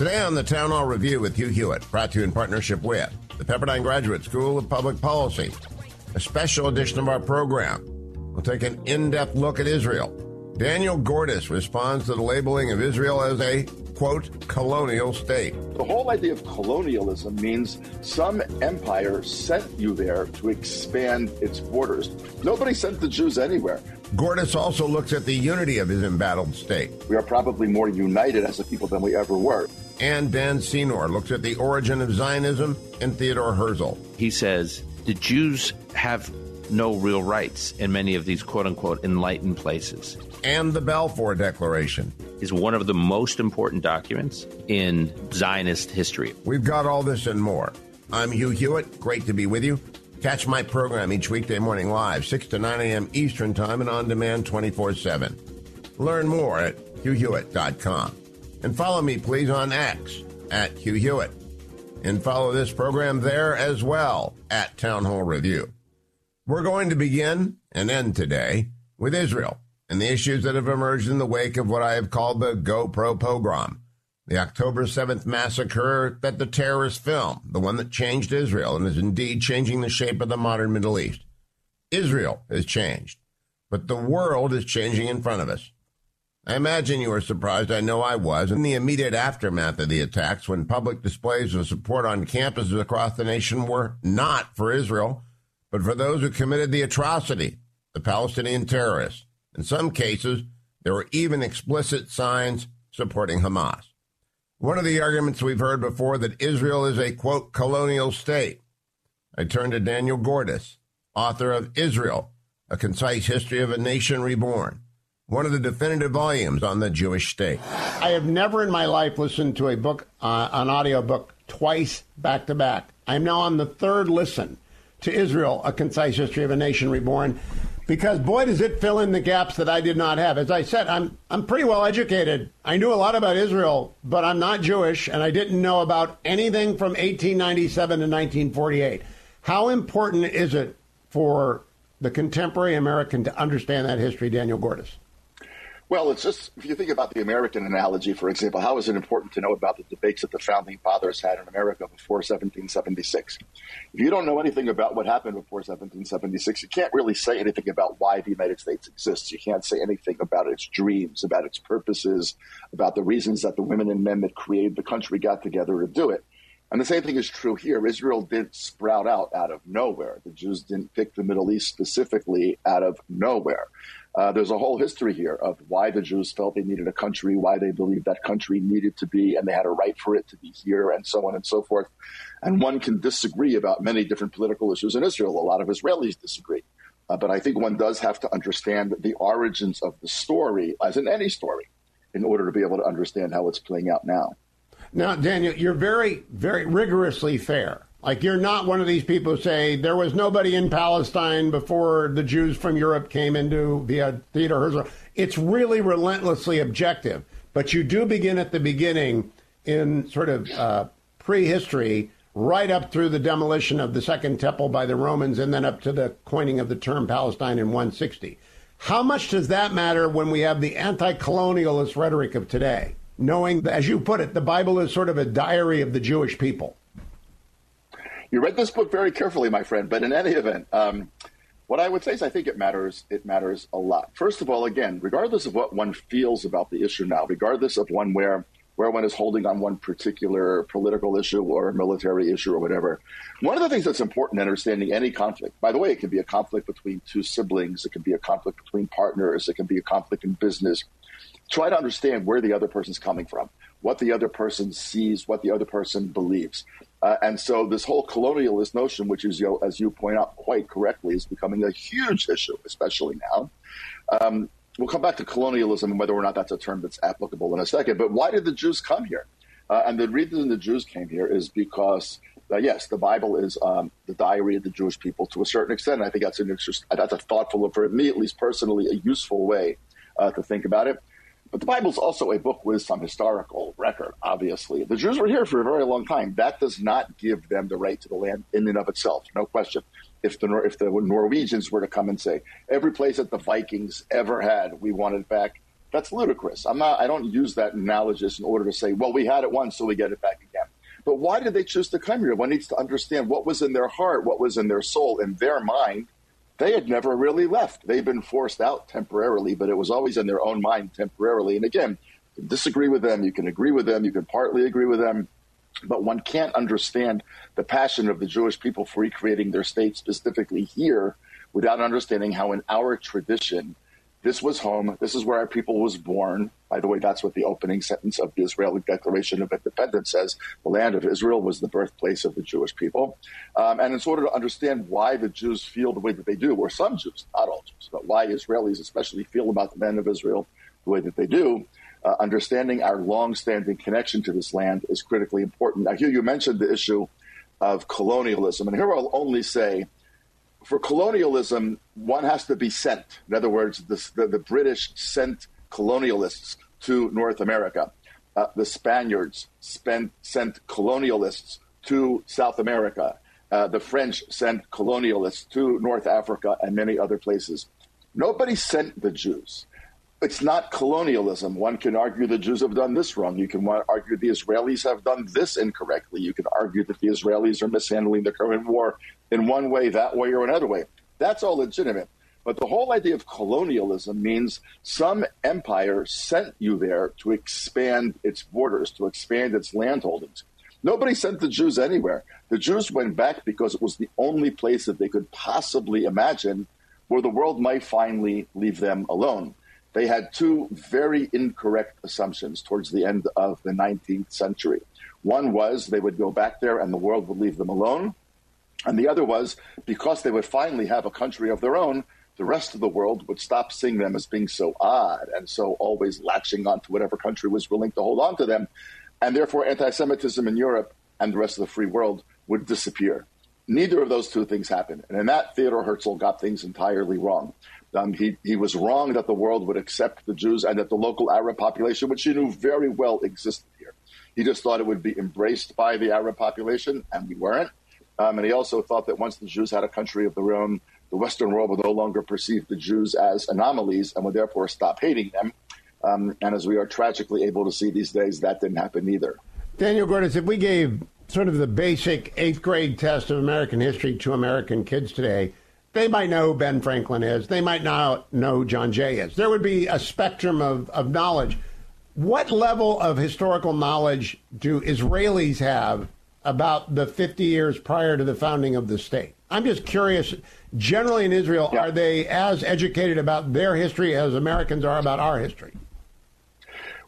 Today on the Town Hall Review with Hugh Hewitt, brought to you in partnership with the Pepperdine Graduate School of Public Policy. A special edition of our program. We'll take an in depth look at Israel. Daniel Gordis responds to the labeling of Israel as a, quote, colonial state. The whole idea of colonialism means some empire sent you there to expand its borders. Nobody sent the Jews anywhere. Gordis also looks at the unity of his embattled state. We are probably more united as a people than we ever were. And Dan Senor looks at the origin of Zionism and Theodore Herzl. He says the Jews have no real rights in many of these quote unquote enlightened places. And the Balfour Declaration is one of the most important documents in Zionist history. We've got all this and more. I'm Hugh Hewitt. Great to be with you. Catch my program each weekday morning live, 6 to 9 a.m. Eastern Time and on demand 24 7. Learn more at hughhewitt.com. And follow me, please, on X at Hugh Hewitt. And follow this program there as well at Town Hall Review. We're going to begin and end today with Israel and the issues that have emerged in the wake of what I have called the GoPro pogrom, the October 7th massacre that the terrorist film, the one that changed Israel and is indeed changing the shape of the modern Middle East. Israel has changed, but the world is changing in front of us. I imagine you were surprised. I know I was. In the immediate aftermath of the attacks, when public displays of support on campuses across the nation were not for Israel, but for those who committed the atrocity, the Palestinian terrorists. In some cases, there were even explicit signs supporting Hamas. One of the arguments we've heard before that Israel is a quote colonial state. I turn to Daniel Gordis, author of Israel, A Concise History of a Nation Reborn one of the definitive volumes on the Jewish state. I have never in my life listened to a book, uh, an audio book, twice back to back. I'm now on the third listen to Israel, A Concise History of a Nation Reborn, because boy, does it fill in the gaps that I did not have. As I said, I'm, I'm pretty well educated. I knew a lot about Israel, but I'm not Jewish, and I didn't know about anything from 1897 to 1948. How important is it for the contemporary American to understand that history, Daniel Gordis? Well, it's just if you think about the American analogy, for example, how is it important to know about the debates that the founding fathers had in America before 1776? If you don't know anything about what happened before 1776, you can't really say anything about why the United States exists. You can't say anything about its dreams, about its purposes, about the reasons that the women and men that created the country got together to do it. And the same thing is true here. Israel didn't sprout out out of nowhere. The Jews didn't pick the Middle East specifically out of nowhere. Uh, there's a whole history here of why the Jews felt they needed a country, why they believed that country needed to be, and they had a right for it to be here, and so on and so forth. And one can disagree about many different political issues in Israel. A lot of Israelis disagree. Uh, but I think one does have to understand the origins of the story, as in any story, in order to be able to understand how it's playing out now. Now, Daniel, you're very, very rigorously fair like you're not one of these people who say there was nobody in Palestine before the Jews from Europe came into via Theodore Herzl. It's really relentlessly objective, but you do begin at the beginning in sort of uh, prehistory, right up through the demolition of the Second Temple by the Romans, and then up to the coining of the term Palestine in 160. How much does that matter when we have the anti-colonialist rhetoric of today? Knowing, as you put it, the Bible is sort of a diary of the Jewish people. You read this book very carefully, my friend. But in any event, um, what I would say is I think it matters. It matters a lot. First of all, again, regardless of what one feels about the issue now, regardless of one where where one is holding on one particular political issue or military issue or whatever. One of the things that's important in understanding any conflict, by the way, it can be a conflict between two siblings, it can be a conflict between partners, it can be a conflict in business. Try to understand where the other person's coming from, what the other person sees, what the other person believes. Uh, and so this whole colonialist notion, which is, you know, as you point out quite correctly, is becoming a huge issue, especially now. Um, we'll come back to colonialism and whether or not that's a term that's applicable in a second. But why did the Jews come here? Uh, and the reason the Jews came here is because, uh, yes, the Bible is um, the diary of the Jewish people to a certain extent. I think that's an that's a thoughtful, for me at least personally, a useful way uh, to think about it. But the Bible is also a book with some historical record, obviously. The Jews were here for a very long time. That does not give them the right to the land in and of itself, no question. If the, if the Norwegians were to come and say, every place that the Vikings ever had, we want it back, that's ludicrous. I'm not, I don't use that analogous in order to say, well, we had it once, so we get it back again. But why did they choose to come here? One needs to understand what was in their heart, what was in their soul, in their mind, they had never really left. They'd been forced out temporarily, but it was always in their own mind temporarily. And again, you can disagree with them, you can agree with them, you can partly agree with them, but one can't understand the passion of the Jewish people for recreating their state specifically here without understanding how in our tradition this was home. This is where our people was born. By the way, that's what the opening sentence of the Israeli Declaration of Independence says. The land of Israel was the birthplace of the Jewish people. Um, and in order to understand why the Jews feel the way that they do, or some Jews, not all Jews, but why Israelis especially feel about the land of Israel the way that they do, uh, understanding our long-standing connection to this land is critically important. Now, here you mentioned the issue of colonialism, and here I'll only say for colonialism, one has to be sent. In other words, the, the, British sent colonialists to North America. Uh, the Spaniards spent, sent colonialists to South America. Uh, the French sent colonialists to North Africa and many other places. Nobody sent the Jews. It's not colonialism. One can argue the Jews have done this wrong. You can argue the Israelis have done this incorrectly. You can argue that the Israelis are mishandling the current war in one way, that way, or another way. That's all legitimate. But the whole idea of colonialism means some empire sent you there to expand its borders, to expand its landholdings. Nobody sent the Jews anywhere. The Jews went back because it was the only place that they could possibly imagine where the world might finally leave them alone. They had two very incorrect assumptions towards the end of the 19th century. One was they would go back there and the world would leave them alone. And the other was because they would finally have a country of their own, the rest of the world would stop seeing them as being so odd and so always latching onto whatever country was willing to hold on to them. And therefore, anti Semitism in Europe and the rest of the free world would disappear. Neither of those two things happened. And in that, Theodore Herzl got things entirely wrong. Um, he, he was wrong that the world would accept the Jews and that the local Arab population, which he knew very well existed here, he just thought it would be embraced by the Arab population, and we weren't. Um, and he also thought that once the Jews had a country of their own, the Western world would no longer perceive the Jews as anomalies and would therefore stop hating them. Um, and as we are tragically able to see these days, that didn't happen either. Daniel Gordis, if we gave sort of the basic eighth grade test of American history to American kids today, they might know who Ben Franklin is. They might not know John Jay is. There would be a spectrum of, of knowledge. What level of historical knowledge do Israelis have about the 50 years prior to the founding of the state. I'm just curious, generally in Israel, yeah. are they as educated about their history as Americans are about our history?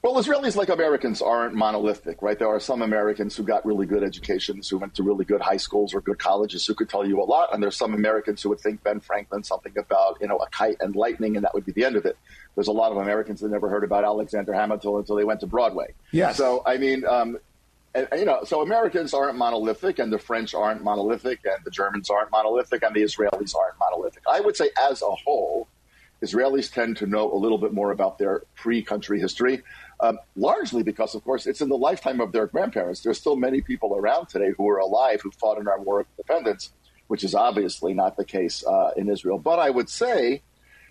Well, Israelis, like Americans, aren't monolithic, right? There are some Americans who got really good educations, who went to really good high schools or good colleges, who could tell you a lot. And there's some Americans who would think Ben Franklin something about, you know, a kite and lightning, and that would be the end of it. There's a lot of Americans that never heard about Alexander Hamilton until they went to Broadway. Yes. So, I mean, um, and, you know, so Americans aren't monolithic, and the French aren't monolithic, and the Germans aren't monolithic, and the Israelis aren't monolithic. I would say, as a whole, Israelis tend to know a little bit more about their pre-country history, um, largely because, of course, it's in the lifetime of their grandparents. There's still many people around today who are alive who fought in our War of Independence, which is obviously not the case uh, in Israel. But I would say.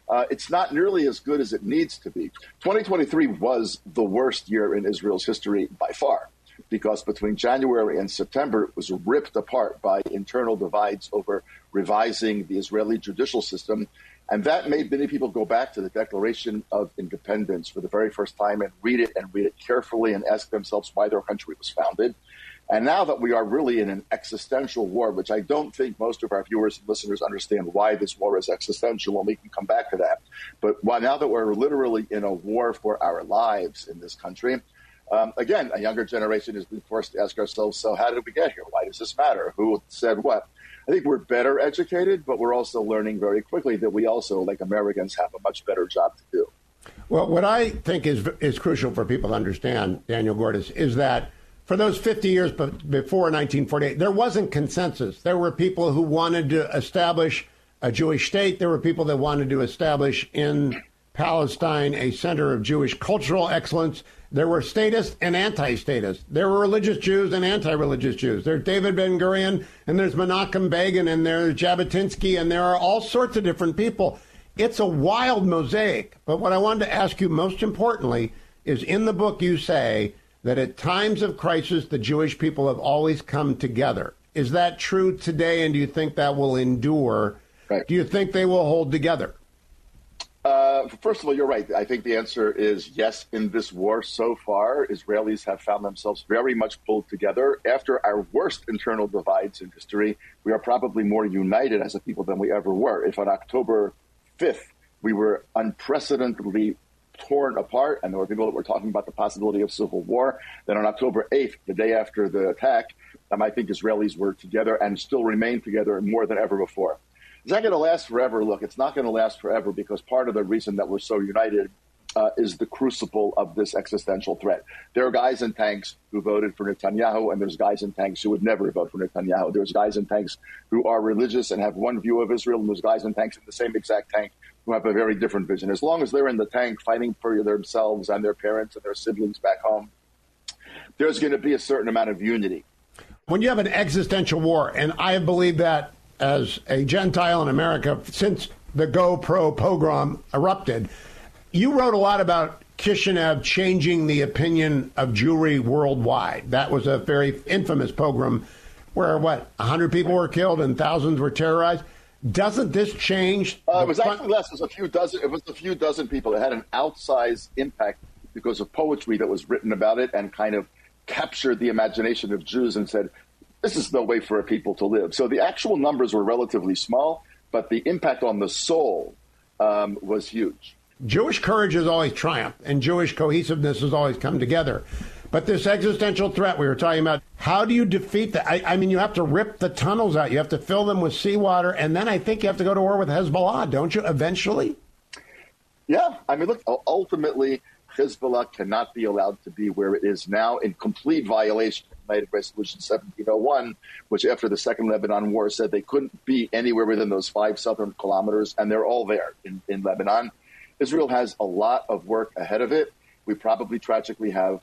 Uh, it's not nearly as good as it needs to be. 2023 was the worst year in Israel's history by far because between January and September it was ripped apart by internal divides over revising the Israeli judicial system. And that made many people go back to the Declaration of Independence for the very first time and read it and read it carefully and ask themselves why their country was founded. And now that we are really in an existential war, which I don't think most of our viewers and listeners understand why this war is existential, and we can come back to that. But while now that we're literally in a war for our lives in this country, um, again, a younger generation has been forced to ask ourselves, so how did we get here? Why does this matter? Who said what? I think we're better educated, but we're also learning very quickly that we also, like Americans, have a much better job to do. Well, what I think is is crucial for people to understand, Daniel Gordis, is that for those 50 years before 1948, there wasn't consensus. There were people who wanted to establish a Jewish state. There were people that wanted to establish in Palestine a center of Jewish cultural excellence. There were statists and anti-statists. There were religious Jews and anti-religious Jews. There's David Ben Gurion, and there's Menachem Begin, and there's Jabotinsky, and there are all sorts of different people. It's a wild mosaic. But what I wanted to ask you most importantly is in the book you say that at times of crisis, the Jewish people have always come together. Is that true today, and do you think that will endure? Right. Do you think they will hold together? Uh, first of all, you're right. I think the answer is yes. In this war so far, Israelis have found themselves very much pulled together. After our worst internal divides in history, we are probably more united as a people than we ever were. If on October 5th we were unprecedentedly torn apart, and there were people that were talking about the possibility of civil war, then on October 8th, the day after the attack, um, I think Israelis were together and still remain together more than ever before. Is that going to last forever? Look, it's not going to last forever because part of the reason that we're so united uh, is the crucible of this existential threat. There are guys in tanks who voted for Netanyahu, and there's guys in tanks who would never vote for Netanyahu. There's guys in tanks who are religious and have one view of Israel, and there's guys in tanks in the same exact tank who have a very different vision. As long as they're in the tank fighting for themselves and their parents and their siblings back home, there's going to be a certain amount of unity. When you have an existential war, and I believe that as a Gentile in America since the GoPro pogrom erupted. You wrote a lot about Kishinev changing the opinion of Jewry worldwide. That was a very infamous pogrom where, what, 100 people were killed and thousands were terrorized. Doesn't this change? Uh, it was actually less. It was a few dozen. It was a few dozen people. It had an outsized impact because of poetry that was written about it and kind of captured the imagination of Jews and said, this is no way for a people to live. So the actual numbers were relatively small, but the impact on the soul um, was huge. Jewish courage has always triumphed, and Jewish cohesiveness has always come together. But this existential threat we were talking about, how do you defeat that? I, I, mean, you have to rip the tunnels out, you have to fill them with seawater, and then I think you have to go to war with Hezbollah, don't you, eventually? Yeah. I mean, look, ultimately, Hezbollah cannot be allowed to be where it is now in complete violation United Resolution 1701, which after the Second Lebanon War said they couldn't be anywhere within those five southern kilometers, and they're all there in, in Lebanon. Israel has a lot of work ahead of it. We probably tragically have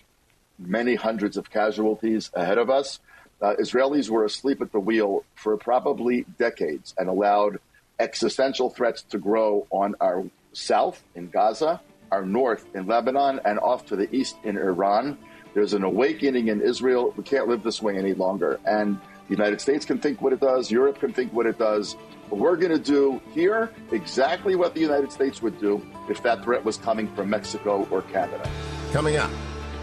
many hundreds of casualties ahead of us. Uh, Israelis were asleep at the wheel for probably decades and allowed existential threats to grow on our south in Gaza our north in Lebanon and off to the east in Iran. There's an awakening in Israel. We can't live this way any longer. And the United States can think what it does, Europe can think what it does. But we're going to do here exactly what the United States would do if that threat was coming from Mexico or Canada. Coming up,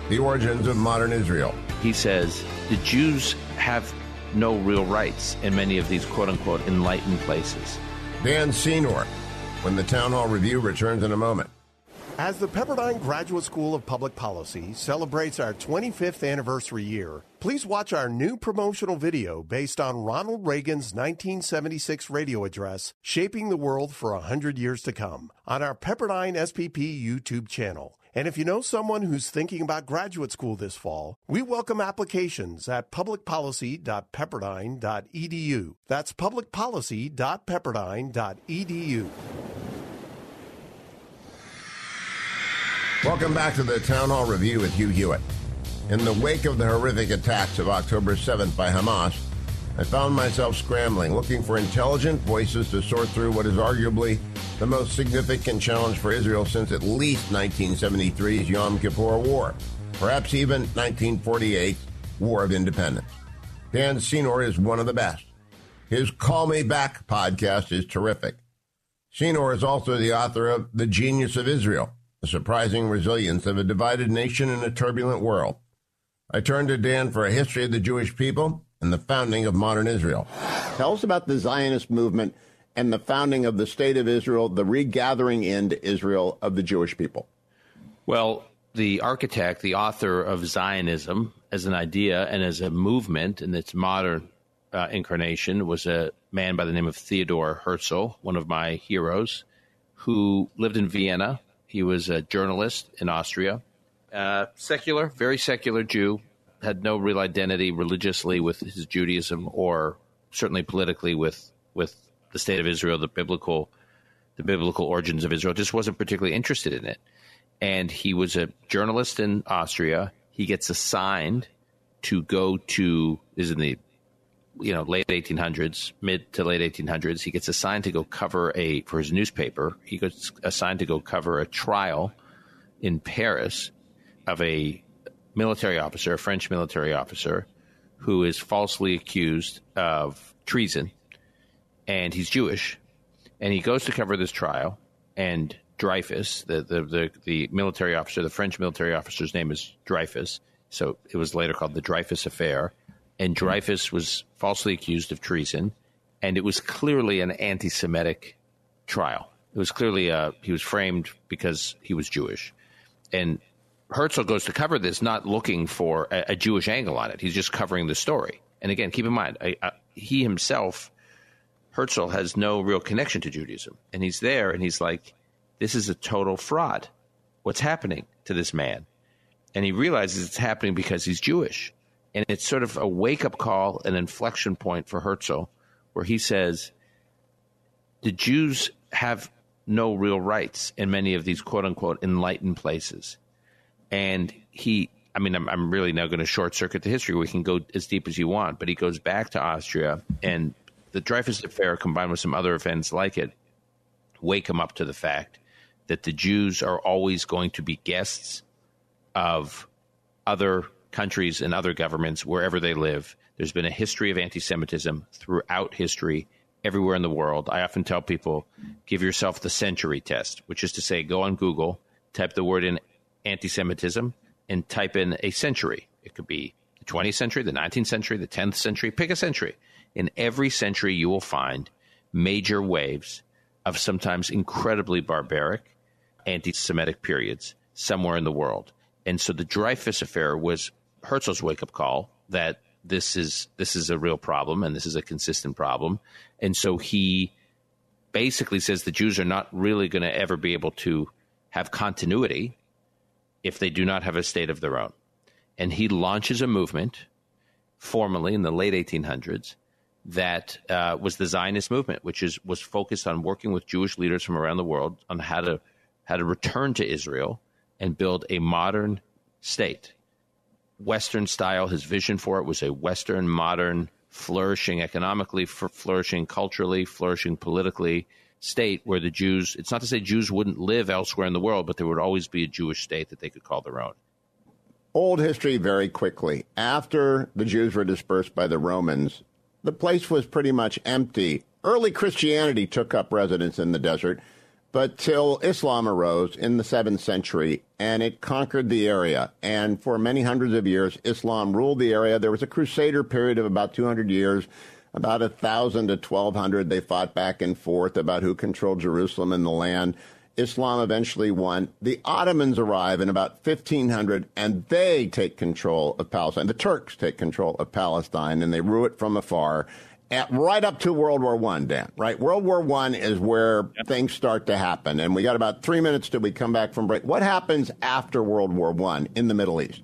the origins of modern Israel. He says the Jews have no real rights in many of these quote unquote enlightened places. Dan Senor, when the Town Hall Review returns in a moment. As the Pepperdine Graduate School of Public Policy celebrates our 25th anniversary year, please watch our new promotional video based on Ronald Reagan's 1976 radio address, Shaping the World for 100 Years to Come, on our Pepperdine SPP YouTube channel. And if you know someone who's thinking about graduate school this fall, we welcome applications at publicpolicy.pepperdine.edu. That's publicpolicy.pepperdine.edu. Welcome back to the Town Hall Review with Hugh Hewitt. In the wake of the horrific attacks of October 7th by Hamas, I found myself scrambling, looking for intelligent voices to sort through what is arguably the most significant challenge for Israel since at least 1973's Yom Kippur War, perhaps even 1948's War of Independence. Dan Senor is one of the best. His Call Me Back podcast is terrific. Senor is also the author of The Genius of Israel, the surprising resilience of a divided nation in a turbulent world. I turn to Dan for a history of the Jewish people and the founding of modern Israel. Tell us about the Zionist movement and the founding of the State of Israel, the regathering into Israel of the Jewish people. Well, the architect, the author of Zionism as an idea and as a movement in its modern uh, incarnation was a man by the name of Theodore Herzl, one of my heroes, who lived in Vienna He was a journalist in Austria, uh, secular, very secular Jew, had no real identity religiously with his Judaism or certainly politically with with the state of Israel, the biblical the biblical origins of Israel. Just wasn't particularly interested in it. And he was a journalist in Austria. He gets assigned to go to is in the you know late 1800s, mid to late 1800s. He gets assigned to go cover a for his newspaper. He gets assigned to go cover a trial in Paris of a military officer, a French military officer, who is falsely accused of treason, and he's Jewish, and he goes to cover this trial, and Dreyfus, the, the, the, the military officer, the French military officer's name is Dreyfus, so it was later called the Dreyfus Affair, and Dreyfus was falsely accused of treason, and it was clearly an anti-Semitic trial. It was clearly uh, he was framed because he was Jewish, and Herzl goes to cover this not looking for a, a, Jewish angle on it. He's just covering the story. And again, keep in mind, I, I, he himself, Herzl, has no real connection to Judaism. And he's there and he's like, this is a total fraud. What's happening to this man? And he realizes it's happening because he's Jewish. And it's sort of a wake up call, an inflection point for Herzl, where he says, the Jews have no real rights in many of these quote unquote enlightened places and he I mean, I'm, I'm really now going to short circuit the history. We can go as deep as you want, but he goes back to Austria, and the Dreyfus affair, combined with some other events like it, wake him up to the fact that the Jews are always going to be guests of other countries and other governments wherever they live. There's been a history of anti Semitism throughout history, everywhere in the world. I often tell people give yourself the century test, which is to say, go on Google, type the word in anti Semitism and type in a century. It could be the 20th century, the 19th century, the 10th century, pick a century. In every century, you will find major waves of sometimes incredibly barbaric anti Semitic periods somewhere in the world. And so the Dreyfus affair was Herzl's wake up call that this is this is a real problem and this is a consistent problem. And so he basically says the Jews are not really going to ever be able to have continuity if they do not have a state of their own. And he launches a movement formally in the late 1800s that uh, was the Zionist movement, which is was focused on working with Jewish leaders from around the world on how to how to return to Israel and build a modern state, Western style. His vision for it was a Western, modern, flourishing economically, flourishing culturally, flourishing politically, state where the Jews, it's not to say Jews wouldn't live elsewhere in the world, but there would always be a Jewish state that they could call their own. Old history very quickly. After the Jews were dispersed by the Romans, the place was pretty much empty. Early Christianity took up residence in the desert, but till Islam arose in the 7th century and it conquered the area. And for many hundreds of years, Islam ruled the area. There was a crusader period of about 200 years about a thousand to twelve hundred. They fought back and forth about who controlled Jerusalem and the land. Islam eventually won. The Ottomans arrive in about 1500 and they take control of Palestine. The Turks take control of Palestine and they rule it from afar. At, right up to World War One, Dan. Right, World War One is where yep. things start to happen, and we got about three minutes till we come back from break. What happens after World War One in the Middle East?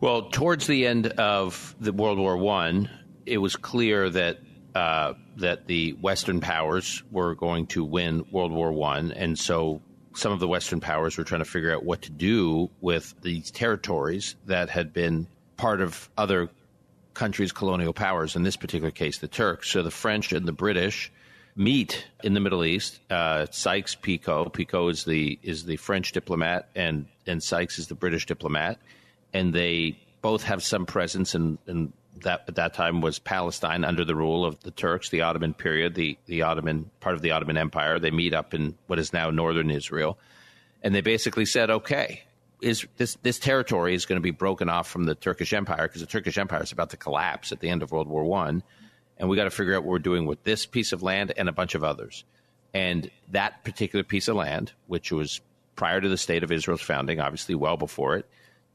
Well, towards the end of the World War One, it was clear that uh, that the Western powers were going to win World War One, and so some of the Western powers were trying to figure out what to do with these territories that had been part of other countries' colonial powers. In this particular case, the Turks. So the French and the British meet in the Middle East. Uh, Sykes-Picot, Picot is the is the French diplomat, and and Sykes is the British diplomat, and they both have some presence in, in that at that time was Palestine under the rule of the Turks, the Ottoman period, the, the Ottoman part of the Ottoman Empire. They meet up in what is now northern Israel. And they basically said, okay, is this this territory is going to be broken off from the Turkish Empire because the Turkish Empire is about to collapse at the end of World War One, and we got to figure out what we're doing with this piece of land and a bunch of others. And that particular piece of land, which was prior to the state of Israel's founding, obviously well before it,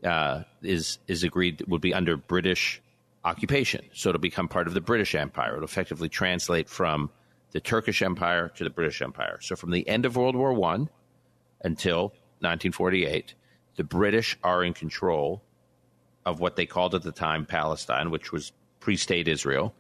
uh, is is agreed would be under British occupation. So it'll become part of the British Empire. It'll effectively translate from the Turkish Empire to the British Empire. So from the end of World War One until 1948. The British are in control of what they called at the time Palestine, which was pre-state Israel,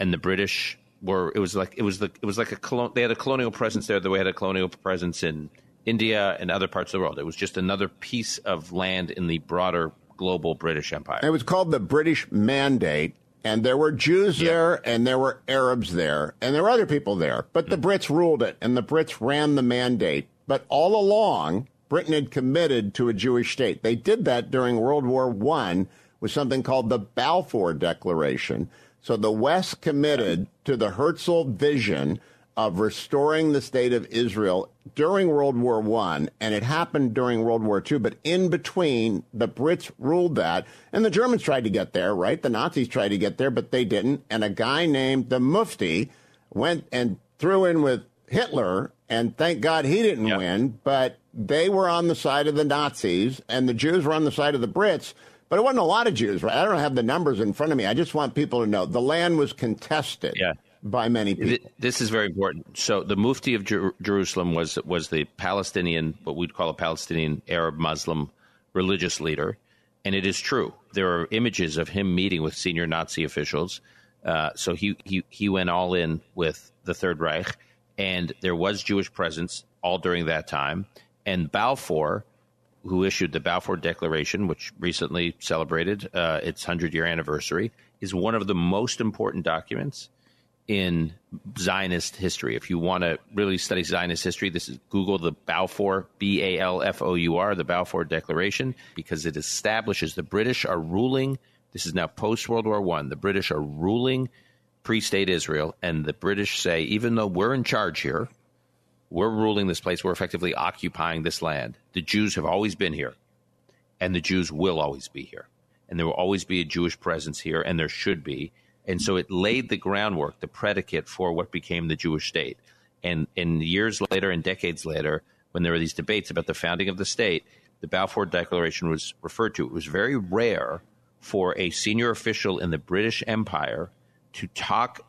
and the British were. It was like it was the it was like a colon, they had a colonial presence there. The way they had a colonial presence in India and other parts of the world. It was just another piece of land in the broader global British Empire. It was called the British Mandate, and there were Jews yeah. there, and there were Arabs there, and there were other people there. But the mm. Brits ruled it, and the Brits ran the mandate. But all along, Britain had committed to a Jewish state. They did that during World War One with something called the Balfour Declaration. So the West committed to the Herzl vision of restoring the state of Israel during World War One, and it happened during World War Two. But in between, the Brits ruled that, and the Germans tried to get there, right? The Nazis tried to get there, but they didn't. And a guy named the Mufti went and threw in with Hitler, and thank God he didn't win. But they were on the side of the Nazis, and the Jews were on the side of the Brits. But it wasn't a lot of Jews, right? I don't have the numbers in front of me. I just want people to know the land was contested. Yeah by many people. This is very important. So the Mufti of Jer- Jerusalem was was the Palestinian, what we'd call a Palestinian Arab Muslim religious leader, and it is true. There are images of him meeting with senior Nazi officials. Uh, so he, he he went all in with the Third Reich, and there was Jewish presence all during that time. And Balfour, who issued the Balfour Declaration, which recently celebrated uh, its hundred year anniversary, is one of the most important documents in Zionist history. If you want to really study Zionist history, this is Google the Balfour, B A L F O U R, the Balfour Declaration, because it establishes the British are ruling. This is now post World War One. The British are ruling pre-state Israel, and the British say, even though we're in charge here, we're ruling this place. We're effectively occupying this land. The Jews have always been here, and the Jews will always be here, and there will always be a Jewish presence here, and there should be and so it laid the groundwork, the predicate for what became the Jewish state. And, and years later and decades later, when there were these debates about the founding of the state, the Balfour Declaration was referred to. It was very rare for a senior official in the British Empire to talk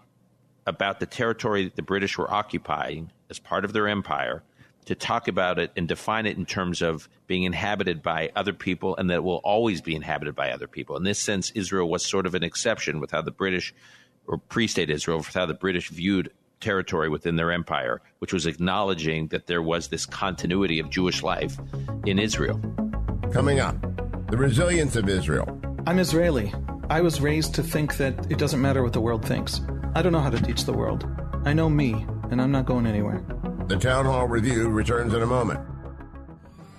about the territory that the British were occupying as part of their empire to talk about it and define it in terms of being inhabited by other people and that it will always be inhabited by other people. In this sense, Israel was sort of an exception with how the British, or pre state Israel, with how the British viewed territory within their empire, which was acknowledging that there was this continuity of Jewish life in Israel. Coming up, the resilience of Israel. I'm Israeli. I was raised to think that it doesn't matter what the world thinks. I don't know how to teach the world. I know me, and I'm not going anywhere. The Town Hall Review returns in a moment.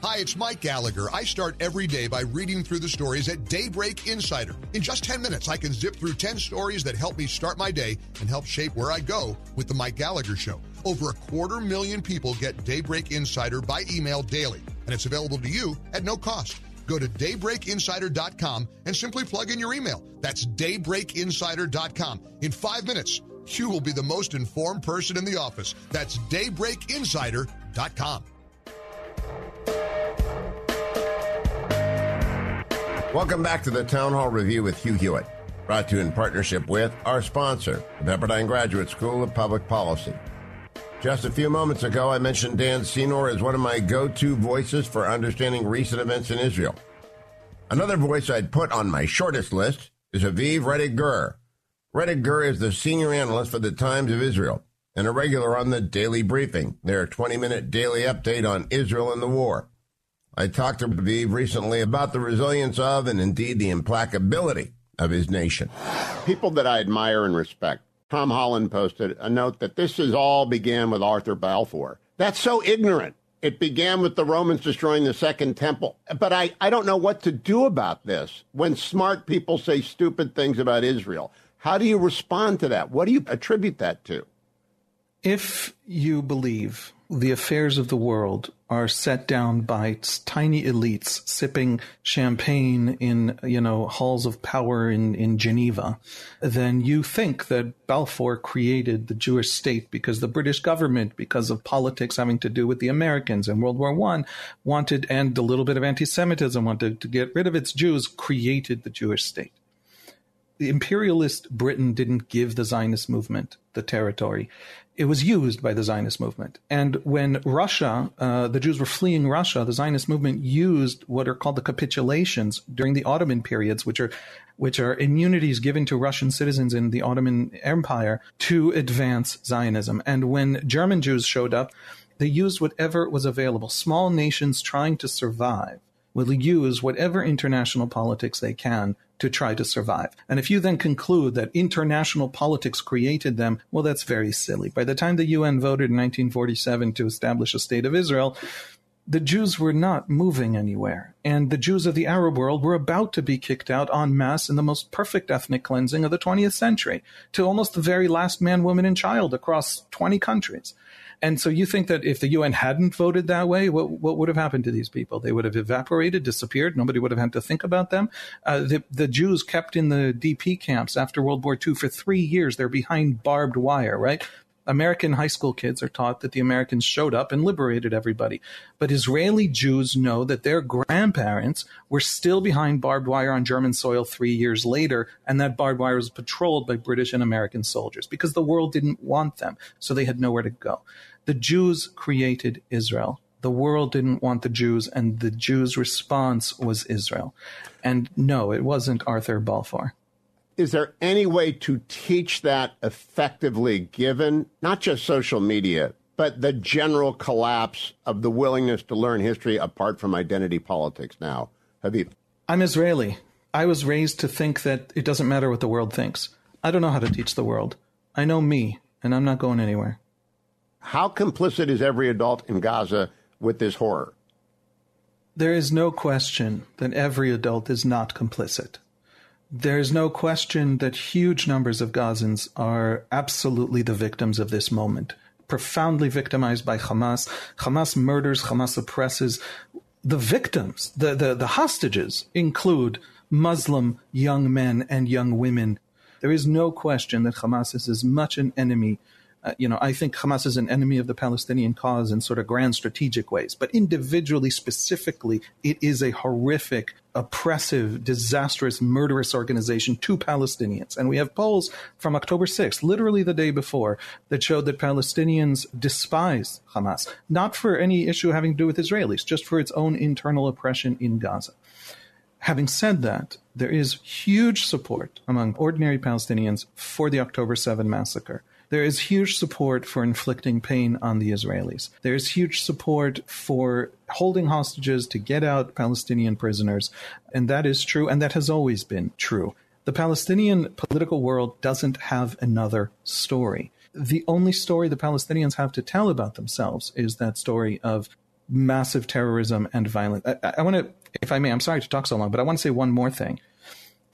Hi, it's Mike Gallagher. I start every day by reading through the stories at Daybreak Insider. In just 10 minutes, I can zip through 10 stories that help me start my day and help shape where I go with The Mike Gallagher Show. Over a quarter million people get Daybreak Insider by email daily, and it's available to you at no cost. Go to daybreakinsider.com and simply plug in your email. That's daybreakinsider.com. In five minutes, you will be the most informed person in the office. That's daybreakinsider.com. Welcome back to the Town Hall Review with Hugh Hewitt, brought to you in partnership with our sponsor, the Pepperdine Graduate School of Public Policy. Just a few moments ago, I mentioned Dan Senor as one of my go to voices for understanding recent events in Israel. Another voice I'd put on my shortest list is Haviv Rettig Gur is the senior analyst for the Times of Israel and a regular on the Daily Briefing, their 20 minute daily update on Israel and the war. I talked to Haviv recently about the resilience of and indeed the implacability of his nation. People that I admire and respect. Tom Holland posted a note that this is all began with Arthur Balfour. That's so ignorant. It began with the Romans destroying the Second Temple. But I, I don't know what to do about this when smart people say stupid things about Israel. How do you respond to that? What do you attribute that to? If you believe the affairs of the world are set down by tiny elites sipping champagne in, you know, halls of power in, in Geneva, then you think that Balfour created the Jewish state because the British government, because of politics having to do with the Americans in World War One, wanted, and a little bit of anti-Semitism, wanted to get rid of its Jews, created the Jewish state imperialist Britain didn't give the Zionist movement the territory. It was used by the Zionist movement. And when Russia, uh, the Jews were fleeing Russia, the Zionist movement used what are called the capitulations during the Ottoman periods, which are which are immunities given to Russian citizens in the Ottoman Empire to advance Zionism. And when German Jews showed up, they used whatever was available. Small nations trying to survive will use whatever international politics they can to try to survive. And if you then conclude that international politics created them, well, that's very silly. By the time the UN voted in 1947 to establish a state of Israel, the Jews were not moving anywhere. And the Jews of the Arab world were about to be kicked out en masse in the most perfect ethnic cleansing of the 20th century to almost the very last man, woman, and child across 20 countries. And so you think that if the UN hadn't voted that way, what, what would have happened to these people? They would have evaporated, disappeared. Nobody would have had to think about them. Uh, the, the Jews kept in the DP camps after World War II for three years. They're behind barbed wire, right? American high school kids are taught that the Americans showed up and liberated everybody. But Israeli Jews know that their grandparents were still behind barbed wire on German soil three years later, and that barbed wire was patrolled by British and American soldiers because the world didn't want them, so they had nowhere to go. The Jews created Israel. The world didn't want the Jews, and the Jews' response was Israel. And no, it wasn't Arthur Balfour. Is there any way to teach that effectively given not just social media but the general collapse of the willingness to learn history apart from identity politics now? Have you? I'm israeli. I was raised to think that it doesn't matter what the world thinks. I don't know how to teach the world. I know me and i'm not going anywhere how complicit is every adult in gaza with this horror there is no question that every adult is not complicit there's no question that huge numbers of Gazans are absolutely the victims of this moment, profoundly victimized by Hamas. Hamas murders, Hamas oppresses. The victims, the, the, the hostages, include Muslim young men and young women. There is no question that Hamas is as much an enemy uh, you know, I think Hamas is an enemy of the Palestinian cause in sort of grand strategic ways, but individually, specifically, it is a horrific, oppressive, disastrous, murderous organization to Palestinians. And we have polls from October 6th, literally the day before, that showed that Palestinians despise Hamas, not for any issue having to do with Israelis, just for its own internal oppression in Gaza. Having said that, there is huge support among ordinary Palestinians for the October 7 massacre. There is huge support for inflicting pain on the Israelis. There is huge support for holding hostages to get out Palestinian prisoners. And that is true, and that has always been true. The Palestinian political world doesn't have another story. The only story the Palestinians have to tell about themselves is that story of massive terrorism and violence. I, I want to, if I may, I'm sorry to talk so long, but I want to say one more thing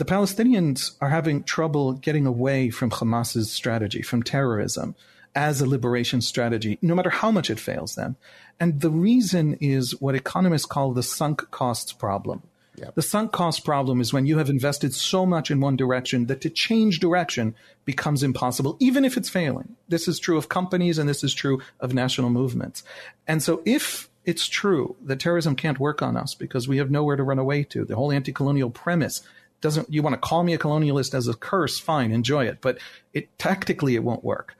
the Palestinians are having trouble getting away from Hamas's strategy, from terrorism as a liberation strategy, no matter how much it fails them. And the reason is what economists call the sunk costs problem. Yep. The sunk cost problem is when you have invested so much in one direction that to change direction becomes impossible, even if it's failing. This is true of companies and this is true of national movements. And so if it's true that terrorism can't work on us because we have nowhere to run away to, the whole anti colonial premise doesn't you want to call me a colonialist as a curse fine enjoy it but it tactically it won't work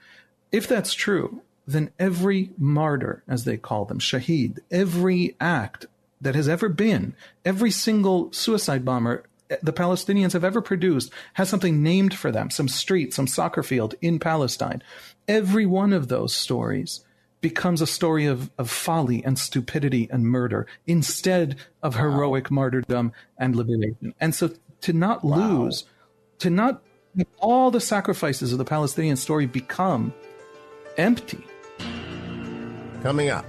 if that's true then every martyr as they call them shaheed, every act that has ever been every single suicide bomber the Palestinians have ever produced has something named for them, some street, some soccer field in Palestine. Every one of those stories becomes a story of, of folly and stupidity and murder instead of heroic wow. martyrdom and liberation. And so to not wow. lose, to not all the sacrifices of the Palestinian story become empty. Coming up,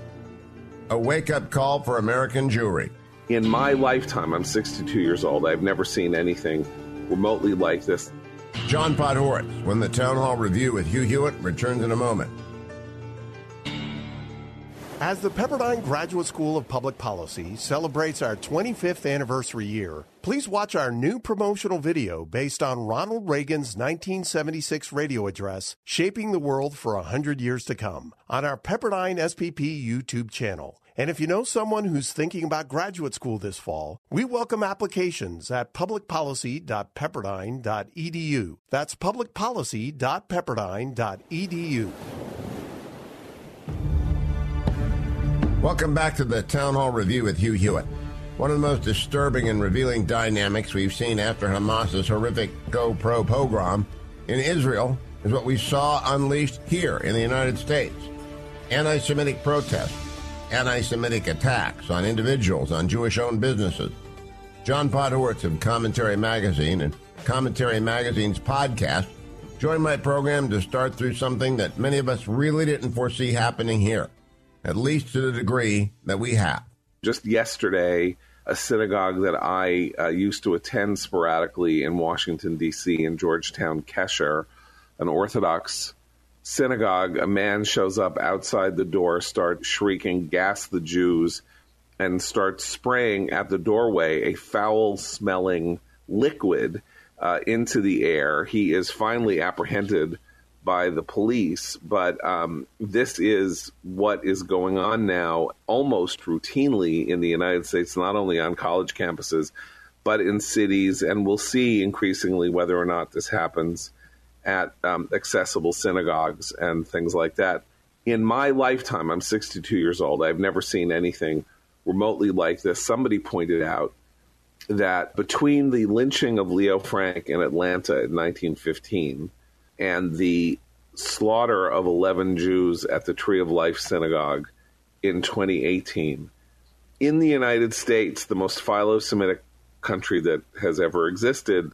a wake up call for American Jewry. In my lifetime, I'm 62 years old. I've never seen anything remotely like this. John Podhoretz, when the Town Hall Review with Hugh Hewitt returns in a moment. As the Pepperdine Graduate School of Public Policy celebrates our 25th anniversary year, please watch our new promotional video based on Ronald Reagan's 1976 radio address, Shaping the World for 100 Years to Come, on our Pepperdine SPP YouTube channel. And if you know someone who's thinking about graduate school this fall, we welcome applications at publicpolicy.pepperdine.edu. That's publicpolicy.pepperdine.edu. Welcome back to the Town Hall Review with Hugh Hewitt. One of the most disturbing and revealing dynamics we've seen after Hamas's horrific GoPro pogrom in Israel is what we saw unleashed here in the United States. Anti Semitic protests, anti Semitic attacks on individuals, on Jewish owned businesses. John Podhoretz of Commentary Magazine and Commentary Magazine's podcast joined my program to start through something that many of us really didn't foresee happening here, at least to the degree that we have. Just yesterday, a synagogue that I uh, used to attend sporadically in Washington, D.C., in Georgetown, Kesher, an Orthodox synagogue. A man shows up outside the door, starts shrieking, gas the Jews, and starts spraying at the doorway a foul smelling liquid uh, into the air. He is finally apprehended by the police, but um, this is what is going on now almost routinely in the United States, not only on college campuses, but in cities. And we'll see increasingly whether or not this happens at um, accessible synagogues and things like that. In my lifetime, I'm 62 years old, I've never seen anything remotely like this. Somebody pointed out that between the lynching of Leo Frank in Atlanta in 1915 and the slaughter of 11 Jews at the Tree of Life Synagogue in 2018. In the United States, the most philo Semitic country that has ever existed,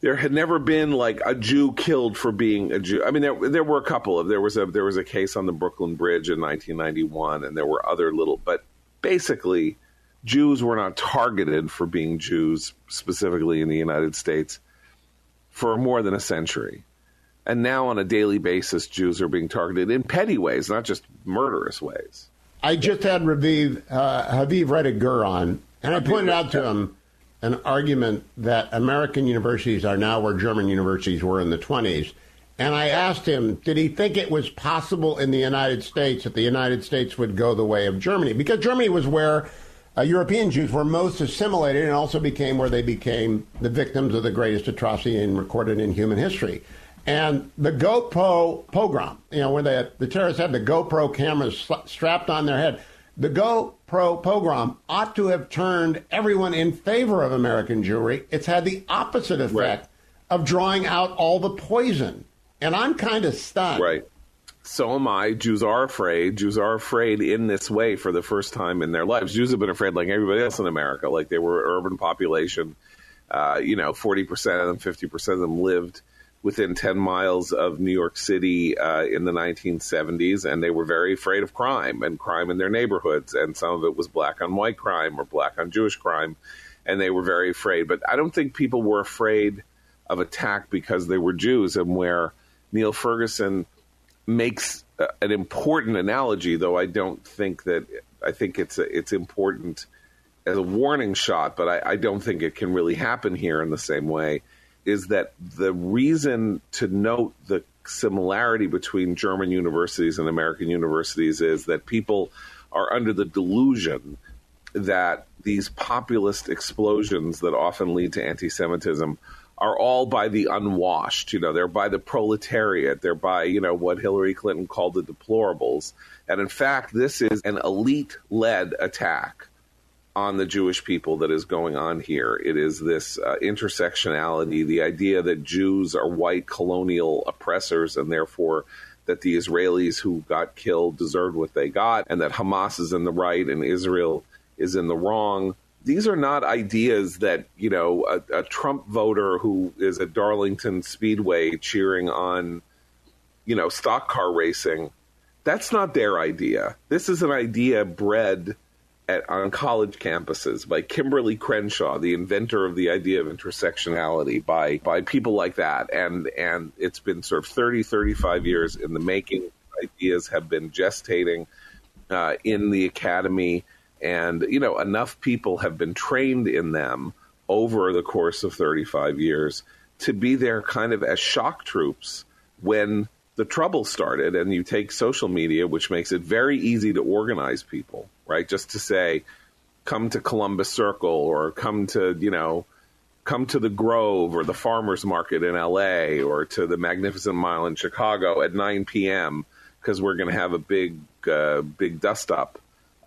there had never been like a Jew killed for being a Jew. I mean, there there were a couple of there was a there was a case on the Brooklyn Bridge in 1991, and there were other little, but basically, Jews were not targeted for being Jews specifically in the United States for more than a century. And now, on a daily basis, Jews are being targeted in petty ways, not just murderous ways. I just had Raviv, uh, Haviv Rettig Gur on, and I pointed out to him an argument that American universities are now where German universities were in the 20s. And I asked him, did he think it was possible in the United States that the United States would go the way of Germany? Because Germany was where uh, European Jews were most assimilated and also became where they became the victims of the greatest atrocity in, recorded in human history. And the GoPro pogrom, you know, when they, the terrorists had the GoPro cameras strapped on their head, the GoPro pogrom ought to have turned everyone in favor of American Jewry. It's had the opposite effect right. of drawing out all the poison. And I'm kind of stunned. Right. So am I. Jews are afraid. Jews are afraid in this way for the first time in their lives. Jews have been afraid like everybody else in America. Like they were urban population. Uh, you know, 40% of them, 50% of them lived within 10 miles of New York City uh, in the 1970s, and they were very afraid of crime and crime in their neighborhoods. And some of it was black on white crime or black on Jewish crime, and they were very afraid. But I don't think people were afraid of attack because they were Jews, and where Niall Ferguson makes uh, an important analogy, though I don't think that I think it's a, it's important as a warning shot, but I, I don't think it can really happen here in the same way is that the reason to note the similarity between German universities and American universities is that people are under the delusion that these populist explosions that often lead to anti Semitism are all by the unwashed. You know, they're by the proletariat. They're by, you know, what Hillary Clinton called the deplorables. And in fact, this is an elite led attack on the Jewish people that is going on here. It is this uh, intersectionality, the idea that Jews are white colonial oppressors and therefore that the Israelis who got killed deserved what they got and that Hamas is in the right and Israel is in the wrong. These are not ideas that, you know, a, a Trump voter who is at Darlington Speedway cheering on, you know, stock car racing. That's not their idea. This is an idea bred at, on college campuses by Kimberlé Crenshaw, the inventor of the idea of intersectionality, by by people like that. And and it's been sort of 30, 35 years in the making. Ideas have been gestating uh, in the academy, and you know enough people have been trained in them over the course of 35 years to be there kind of as shock troops when the trouble started, and you take social media, which makes it very easy to organize people, right? Just to say, come to Columbus Circle or come to, you know, come to the Grove or the Farmers Market in LA or to the Magnificent Mile in Chicago at 9 p.m. because we're going to have a big, uh, big dust up.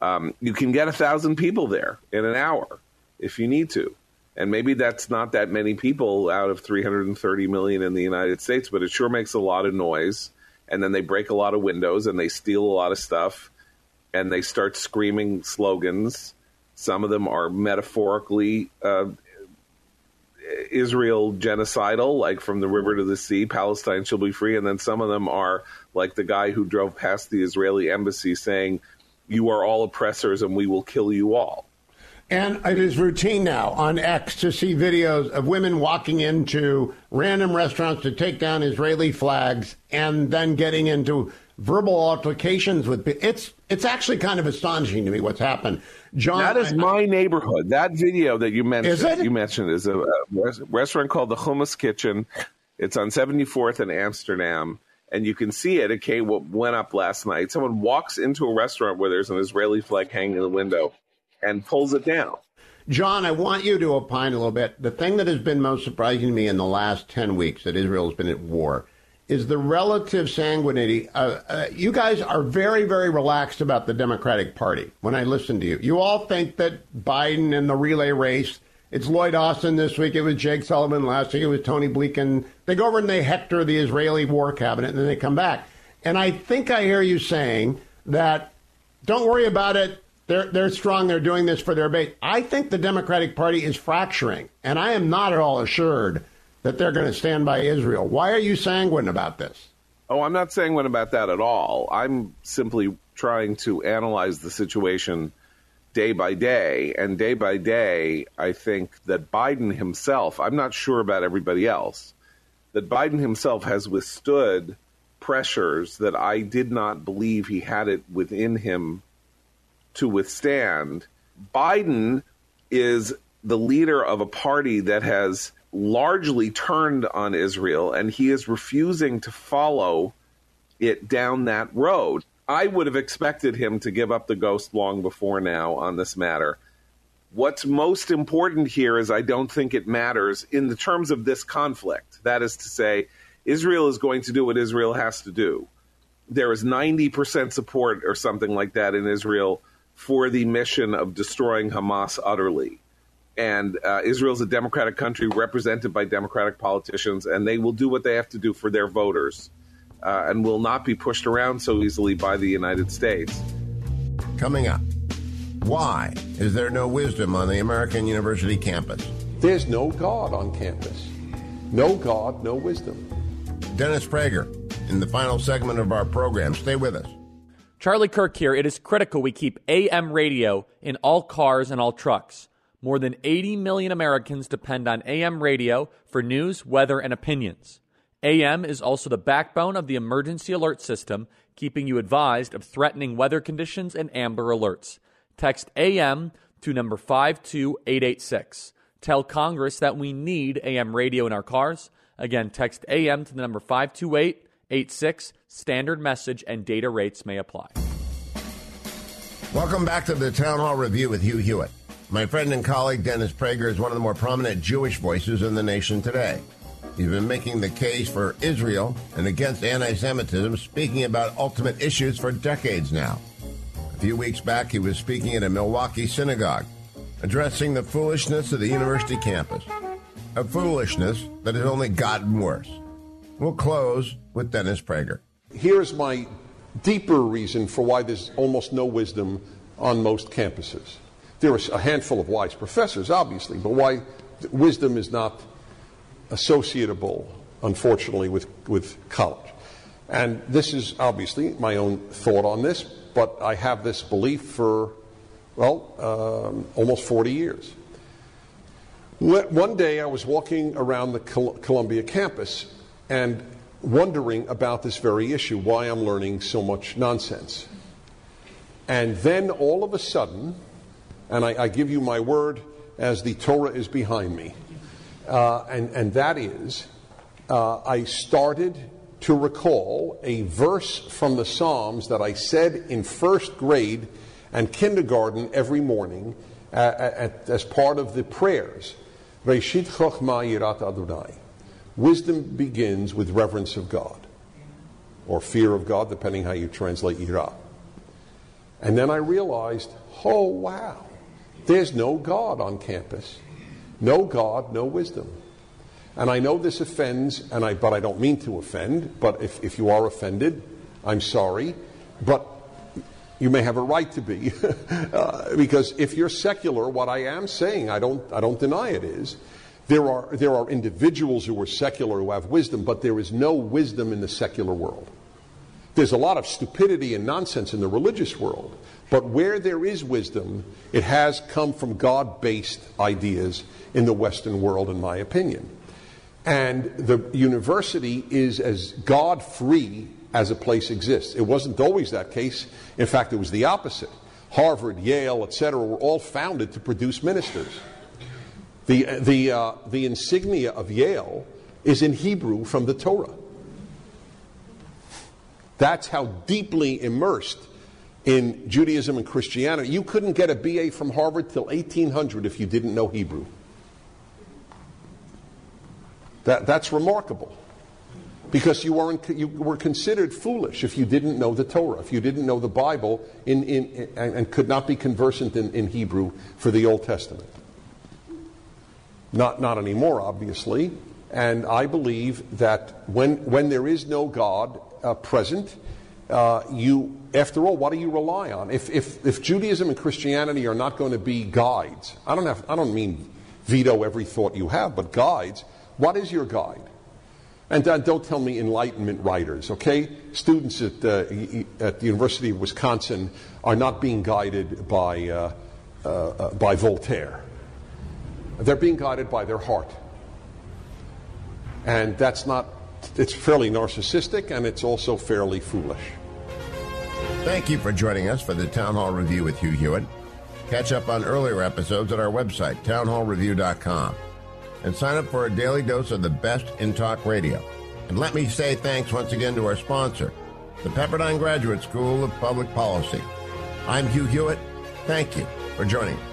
Um, you can get a thousand people there in an hour if you need to. And maybe that's not that many people out of 330 million in the United States, but it sure makes a lot of noise. And then they break a lot of windows and they steal a lot of stuff and they start screaming slogans. Some of them are metaphorically uh, Israel genocidal, like from the river to the sea, Palestine shall be free. And then some of them are like the guy who drove past the Israeli embassy saying, You are all oppressors and we will kill you all. And it is routine now on X to see videos of women walking into random restaurants to take down Israeli flags and then getting into verbal altercations with it's it's actually kind of astonishing to me what's happened. John, that is I, my neighborhood. That video that you mentioned, Is it? you mentioned is a, a restaurant called the Hummus Kitchen. It's on 74th in Amsterdam, and you can see it. It came went up last night. Someone walks into a restaurant where there's an Israeli flag hanging in the window, and pulls it down. John, I want you to opine a little bit. The thing that has been most surprising to me in the last 10 weeks that Israel has been at war is the relative sanguinity. Uh, uh, you guys are very, very relaxed about the Democratic Party when I listen to you. You all think that Biden and the relay race, it's Lloyd Austin this week, it was Jake Sullivan last week, it was Tony Blinken. They go over and they hector the Israeli war cabinet and then they come back. And I think I hear you saying that don't worry about it. They're, they're strong. They're doing this for their base. I think the Democratic Party is fracturing, and I am not at all assured that they're going to stand by Israel. Why are you sanguine about this? Oh, I'm not sanguine about that at all. I'm simply trying to analyze the situation day by day. And day by day, I think that Biden himself, I'm not sure about everybody else, that Biden himself has withstood pressures that I did not believe he had it within him to withstand. Biden is the leader of a party that has largely turned on Israel, and he is refusing to follow it down that road. I would have expected him to give up the ghost long before now on this matter. What's most important here is I don't think it matters in the terms of this conflict. That is to say, Israel is going to do what Israel has to do. There is 90% support or something like that in Israel for the mission of destroying Hamas utterly. And uh, Israel's a democratic country represented by democratic politicians, and they will do what they have to do for their voters uh, and will not be pushed around so easily by the United States. Coming up, why is there no wisdom on the American University campus? There's no God on campus. No God, no wisdom. Dennis Prager in the final segment of our program. Stay with us. Charlie Kirk here. It is critical we keep AM radio in all cars and all trucks. More than 80 million Americans depend on AM radio for news, weather, and opinions. AM is also the backbone of the emergency alert system, keeping you advised of threatening weather conditions and amber alerts. Text AM to number 52886. Tell Congress that we need AM radio in our cars. Again, text AM to the number 52886. Standard message and data rates may apply. Welcome back to the Townhall Review with Hugh Hewitt. My friend and colleague Dennis Prager is one of the more prominent Jewish voices in the nation today. He's been making the case for Israel and against anti Semitism, speaking about ultimate issues for decades now. A few weeks back, he was speaking at a Milwaukee synagogue, addressing the foolishness of the university campus. A foolishness that has only gotten worse. We'll close with Dennis Prager. Here's my deeper reason for why there's almost no wisdom on most campuses. There are a handful of wise professors, obviously, but why wisdom is not associatable, unfortunately, with, with college. And this is obviously my own thought on this, but I have this belief for, well, um, almost 40 years. One day I was walking around the Columbia campus and wondering about this very issue why I'm learning so much nonsense. And then all of a sudden, and I, I give you my word as the Torah is behind me, uh, and, and that is, uh, I started to recall a verse from the Psalms that I said in first grade and kindergarten every morning uh, at, as part of the prayers. Reshit Chochma Yirat Adonai. Wisdom begins with reverence of God, or fear of God, depending how you translate Yirah. And then I realized, oh wow, there's no God on campus. No God, no wisdom. And I know this offends, and I, but I don't mean to offend. But if, if you are offended, I'm sorry. But you may have a right to be. uh, because if you're secular, what I am saying, I don't, I don't deny it is, there are, there are individuals who are secular who have wisdom, but there is no wisdom in the secular world. There's a lot of stupidity and nonsense in the religious world, but where there is wisdom, it has come from God based ideas in the Western world, in my opinion. And the university is as God free as a place exists. It wasn't always that case. In fact, it was the opposite. Harvard, Yale, etc., were all founded to produce ministers. The, the, uh, the insignia of Yale is in Hebrew from the Torah. That's how deeply immersed in Judaism and Christianity. You couldn't get a BA from Harvard till 1800 if you didn't know Hebrew. That, that's remarkable. Because you, weren't, you were considered foolish if you didn't know the Torah, if you didn't know the Bible in, in, in and, and, could not be conversant in, in Hebrew for the Old Testament. Not, not anymore, obviously. And I believe that when, when there is no God uh, present, uh, you, after all, what do you rely on? If, if, if Judaism and Christianity are not going to be guides, I don't, have, I don't mean veto every thought you have, but guides, what is your guide? And uh, don't tell me Enlightenment writers, okay? Students at, uh, at the University of Wisconsin are not being guided by, uh, uh, uh, by Voltaire. They're being guided by their heart. And that's not, it's fairly narcissistic and it's also fairly foolish. Thank you for joining us for the Townhall Review with Hugh Hewitt. Catch up on earlier episodes at our website, townhallreview.com and sign up for a daily dose of the best in talk radio. And let me say thanks once again to our sponsor, the Pepperdine Graduate School of Public Policy. I'm Hugh Hewitt. Thank you for joining. Three